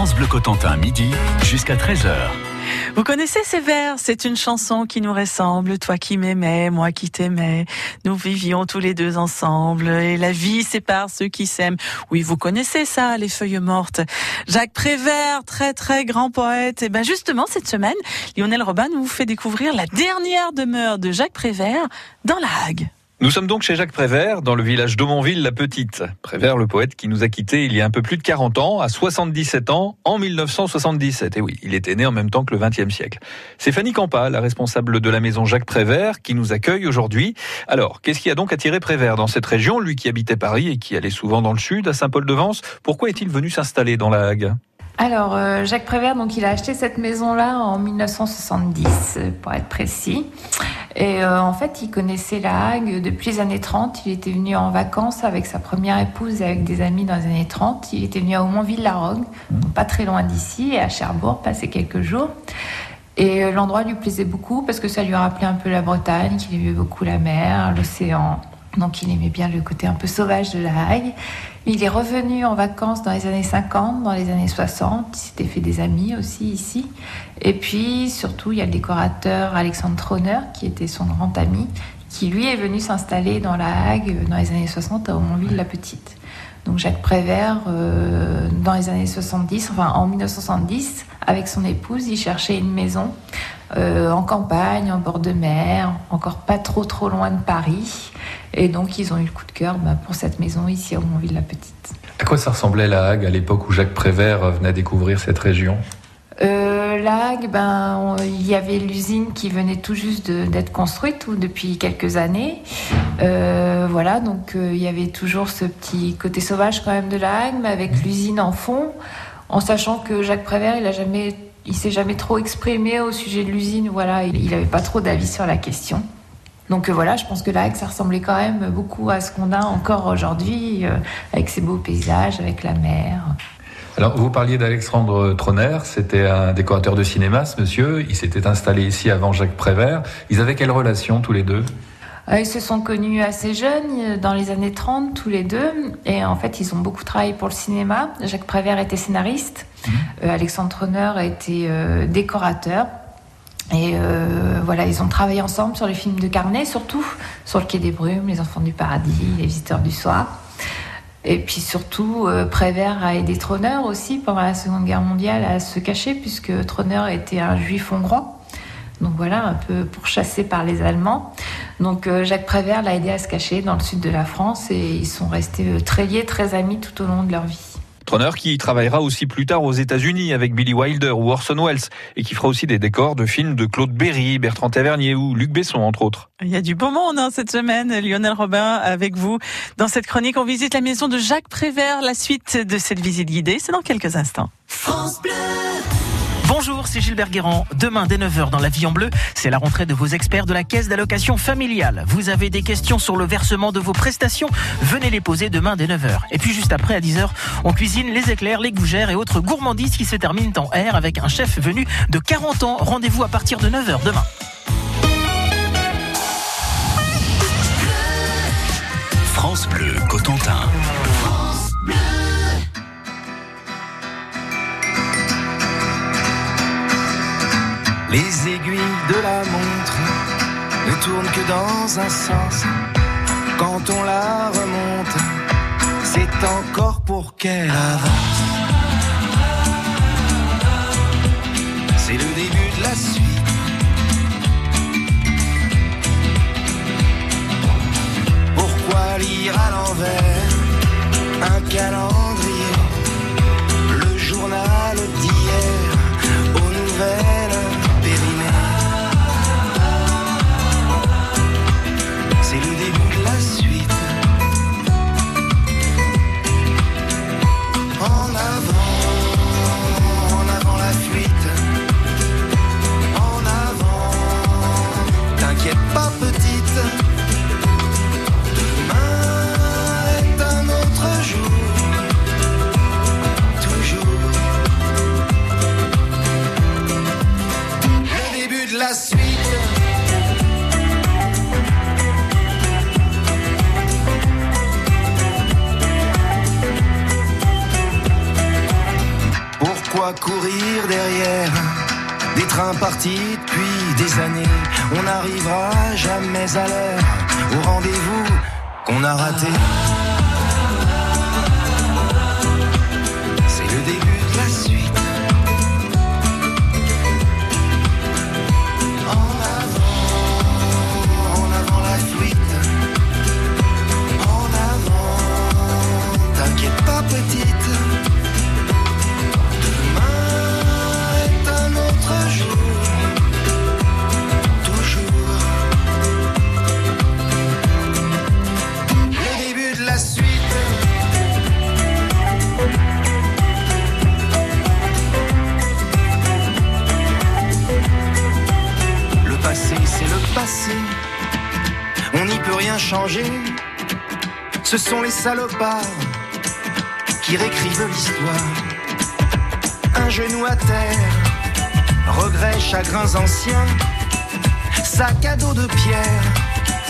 Bleu Cotentin, midi jusqu'à 13h. Vous connaissez ces vers? C'est une chanson qui nous ressemble. Toi qui m'aimais, moi qui t'aimais. Nous vivions tous les deux ensemble. Et la vie sépare ceux qui s'aiment. Oui, vous connaissez ça, les feuilles mortes. Jacques Prévert, très très grand poète. Et ben justement, cette semaine, Lionel Robin nous fait découvrir la dernière demeure de Jacques Prévert dans la Hague. Nous sommes donc chez Jacques Prévert, dans le village d'Aumonville-la-Petite. Prévert, le poète qui nous a quittés il y a un peu plus de 40 ans, à 77 ans, en 1977. Et oui, il était né en même temps que le XXe siècle. C'est Fanny Campa, la responsable de la maison Jacques Prévert, qui nous accueille aujourd'hui. Alors, qu'est-ce qui a donc attiré Prévert dans cette région, lui qui habitait Paris et qui allait souvent dans le sud, à Saint-Paul-de-Vence? Pourquoi est-il venu s'installer dans la Hague? Alors, euh, Jacques Prévert, donc, il a acheté cette maison-là en 1970, pour être précis. Et euh, en fait, il connaissait la depuis les années 30. Il était venu en vacances avec sa première épouse et avec des amis dans les années 30. Il était venu à Aumontville-la-Rogue, pas très loin d'ici, et à Cherbourg, passer quelques jours. Et euh, l'endroit lui plaisait beaucoup parce que ça lui rappelait un peu la Bretagne, qu'il aimait beaucoup la mer, l'océan. Donc il aimait bien le côté un peu sauvage de la Hague. Il est revenu en vacances dans les années 50, dans les années 60. Il s'était fait des amis aussi ici. Et puis surtout, il y a le décorateur Alexandre Troner, qui était son grand ami, qui lui est venu s'installer dans la Hague dans les années 60 à Aumonville-la-Petite. Donc Jacques Prévert, euh, dans les années 70, enfin en 1970, avec son épouse, il cherchait une maison euh, en campagne, en bord de mer, encore pas trop trop loin de Paris. Et donc ils ont eu le coup de cœur bah, pour cette maison ici à Aumonville-la-Petite. À quoi ça ressemblait la Hague à l'époque où Jacques Prévert venait découvrir cette région? Euh, la Hague, ben, il y avait l'usine qui venait tout juste d'être construite ou depuis quelques années. Euh, voilà, donc euh, il y avait toujours ce petit côté sauvage quand même de la Hague, mais avec l'usine en fond, en sachant que Jacques Prévert, il a jamais, il s'est jamais trop exprimé au sujet de l'usine. Voilà, il n'avait pas trop d'avis sur la question. Donc voilà, je pense que Hague, ça ressemblait quand même beaucoup à ce qu'on a encore aujourd'hui, avec ses beaux paysages, avec la mer. Alors, vous parliez d'Alexandre Troner, c'était un décorateur de cinéma, ce monsieur. Il s'était installé ici avant Jacques Prévert. Ils avaient quelle relation tous les deux? euh, ils se sont connus assez jeunes, dans les années 30, tous les deux. Et en fait, ils ont beaucoup travaillé pour le cinéma. Jacques Prévert était scénariste. Euh, Alexandre Troner était euh, décorateur. Et voilà, ils ont travaillé ensemble sur les films de Carnet, surtout sur Le Quai des Brumes, Les Enfants du Paradis, Les Visiteurs du Soir. Et puis surtout, euh, Prévert a aidé Troner aussi pendant la Seconde Guerre mondiale à se cacher, puisque Troner était un juif hongrois. Donc voilà, un peu pourchassé par les Allemands. Donc euh, Jacques Prévert l'a aidé à se cacher dans le sud de la France et ils sont restés euh, très liés, très amis tout au long de leur vie. Troner qui travaillera aussi plus tard aux États-Unis avec Billy Wilder ou Orson Welles et qui fera aussi des décors de films de Claude Berry, Bertrand Tavernier ou Luc Besson entre autres. Il y a du beau monde hein, cette semaine, Lionel Robin avec vous. Dans cette chronique, on visite la maison de Jacques Prévert. La suite de cette visite guidée, c'est dans quelques instants. France Bleu. Bonjour, c'est Gilbert Guérand. Demain, dès 9h dans la vie en bleu, c'est la rentrée de vos experts de la caisse d'allocation familiale. Vous avez des questions sur le versement de vos prestations Venez les poser demain dès 9h. Et puis juste après, à 10h, on cuisine les éclairs, les gougères et autres gourmandises qui se terminent en R avec un chef venu de 40 ans. Rendez-vous à partir de 9h demain. France Bleu Cotentin. Les aiguilles de la montre ne tournent que dans un sens. Quand on la remonte, c'est encore pour qu'elle avance. C'est le début de la suite. Des trains partis depuis des années On n'arrivera jamais à l'heure au rendez-vous qu'on a raté. Ce sont les salopards qui réécrivent l'histoire. Un genou à terre, regrets, chagrins anciens, sac à dos de pierre.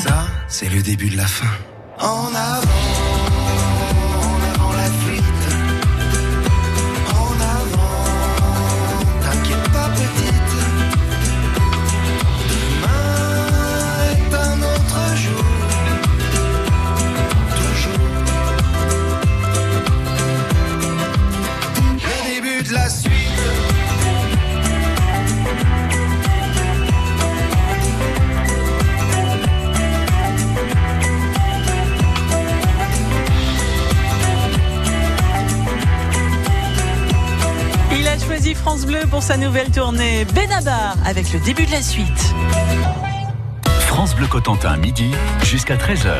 Ça, c'est le début de la fin. En avant, France Bleu pour sa nouvelle tournée Benabar avec le début de la suite. France Bleu Cotentin, midi jusqu'à 13h.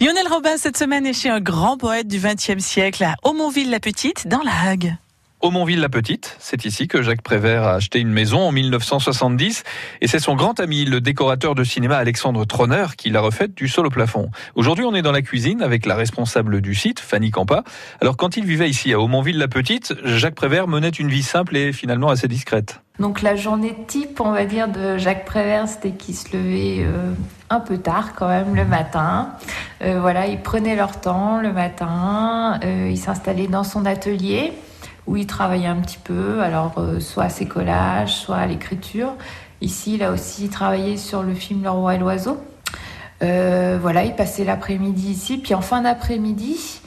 Lionel Robin cette semaine est chez un grand poète du XXe siècle à Aumonville-la-Petite dans la Hague. Aumonville-la-Petite, c'est ici que Jacques Prévert a acheté une maison en 1970 et c'est son grand ami, le décorateur de cinéma Alexandre Troner, qui l'a refaite du sol au plafond. Aujourd'hui, on est dans la cuisine avec la responsable du site, Fanny Campa. Alors, quand il vivait ici à Aumonville-la-Petite, Jacques Prévert menait une vie simple et finalement assez discrète. Donc la journée type, on va dire, de Jacques Prévert, c'était qu'il se levait euh, un peu tard quand même le matin. Euh, voilà, ils prenaient leur temps le matin, euh, il s'installait dans son atelier où il travaillait un petit peu, alors euh, soit à ses collages, soit à l'écriture. Ici, il a aussi travaillé sur le film Le Roi et l'Oiseau. Euh, voilà, il passait l'après-midi ici, puis en fin d'après-midi,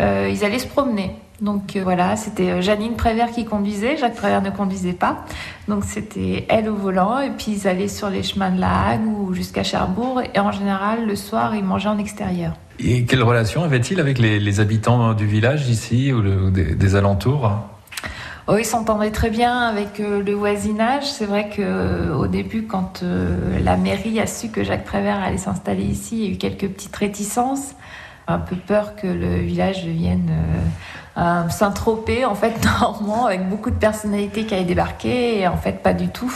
euh, ils allaient se promener. Donc voilà, c'était Janine Prévert qui conduisait, Jacques Prévert ne conduisait pas. Donc c'était elle au volant, et puis ils allaient sur les chemins de la Hague ou jusqu'à Cherbourg, et en général, le soir, ils mangeaient en extérieur. Et quelle relation avait-il avec les, habitants du village ici ou, des, alentours? Oh, ils s'entendaient très bien avec euh, le voisinage. C'est vrai que euh, au début, quand euh, la mairie a su que Jacques Prévert allait s'installer ici, il y a eu quelques petites réticences. Un peu peur que le village devienne un Saint-Tropez, en fait, normand, avec beaucoup de personnalités qui allaient débarquer. Et en fait, pas du tout.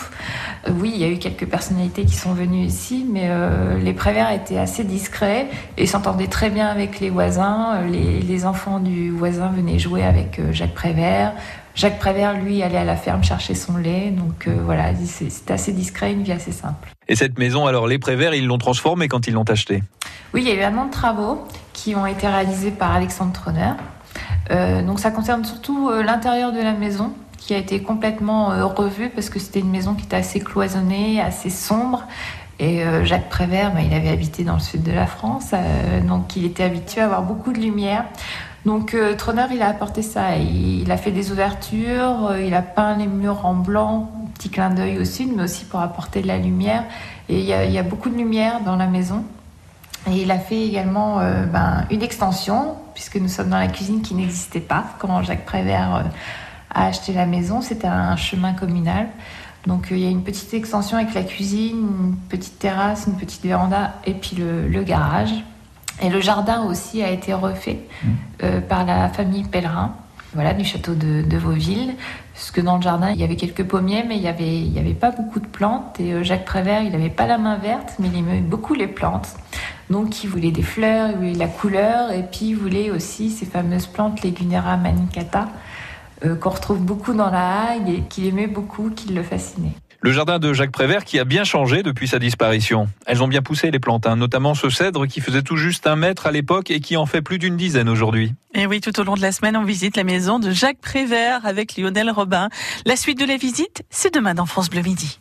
Oui, il y a eu quelques personnalités qui sont venues ici, mais euh, les Prévert étaient assez discrets et s'entendaient très bien avec les voisins. Euh, Les, les enfants du voisin venaient jouer avec euh, Jacques Prévert. Jacques Prévert, lui, allait à la ferme chercher son lait. Donc euh, voilà, c'est assez discret, une vie assez simple. Et cette maison, alors les Prévert, ils l'ont transformée quand ils l'ont achetée? Oui, il y a eu un an de travaux qui ont été réalisés par Alexandre Troner. Euh, donc ça concerne surtout l'intérieur de la maison a été complètement euh, revu parce que c'était une maison qui était assez cloisonnée, assez sombre. Et euh, Jacques Prévert, bah, il avait habité dans le sud de la France, euh, donc il était habitué à avoir beaucoup de lumière. Donc Troner, il a apporté ça. Il, a fait des ouvertures, il a peint les murs en blanc, petit clin d'œil au sud, mais aussi pour apporter de la lumière. Et il y a, beaucoup de lumière dans la maison. Et il a fait également ben, une extension, puisque nous sommes dans la cuisine qui n'existait pas quand Jacques Prévert euh, a acheté la maison. C'était un chemin communal. Donc euh, il y a une petite extension avec la cuisine, une petite terrasse, une petite véranda et puis le, le garage. Et le jardin aussi a été refait euh, par la famille Pellerin, voilà, du château de, de Vauville. Parce que dans le jardin, il y avait quelques pommiers, mais il n'y avait, il y avait pas beaucoup de plantes. Et euh, Jacques Prévert, il n'avait pas la main verte, mais il aimait beaucoup les plantes. Donc il voulait des fleurs, il voulait la couleur, et puis il voulait aussi ces fameuses plantes Legunera manicata, euh, qu'on retrouve beaucoup dans la Hague et qu'il aimait beaucoup, qui le fascinait. Le jardin de Jacques Prévert qui a bien changé depuis sa disparition. Elles ont bien poussé les plantes, hein, notamment ce cèdre qui faisait tout juste un mètre à l'époque et qui en fait plus d'une dizaine aujourd'hui. Et oui, tout au long de la semaine, on visite la maison de Jacques Prévert avec Lionel Robin. La suite de la visite, c'est demain dans France Bleu Midi.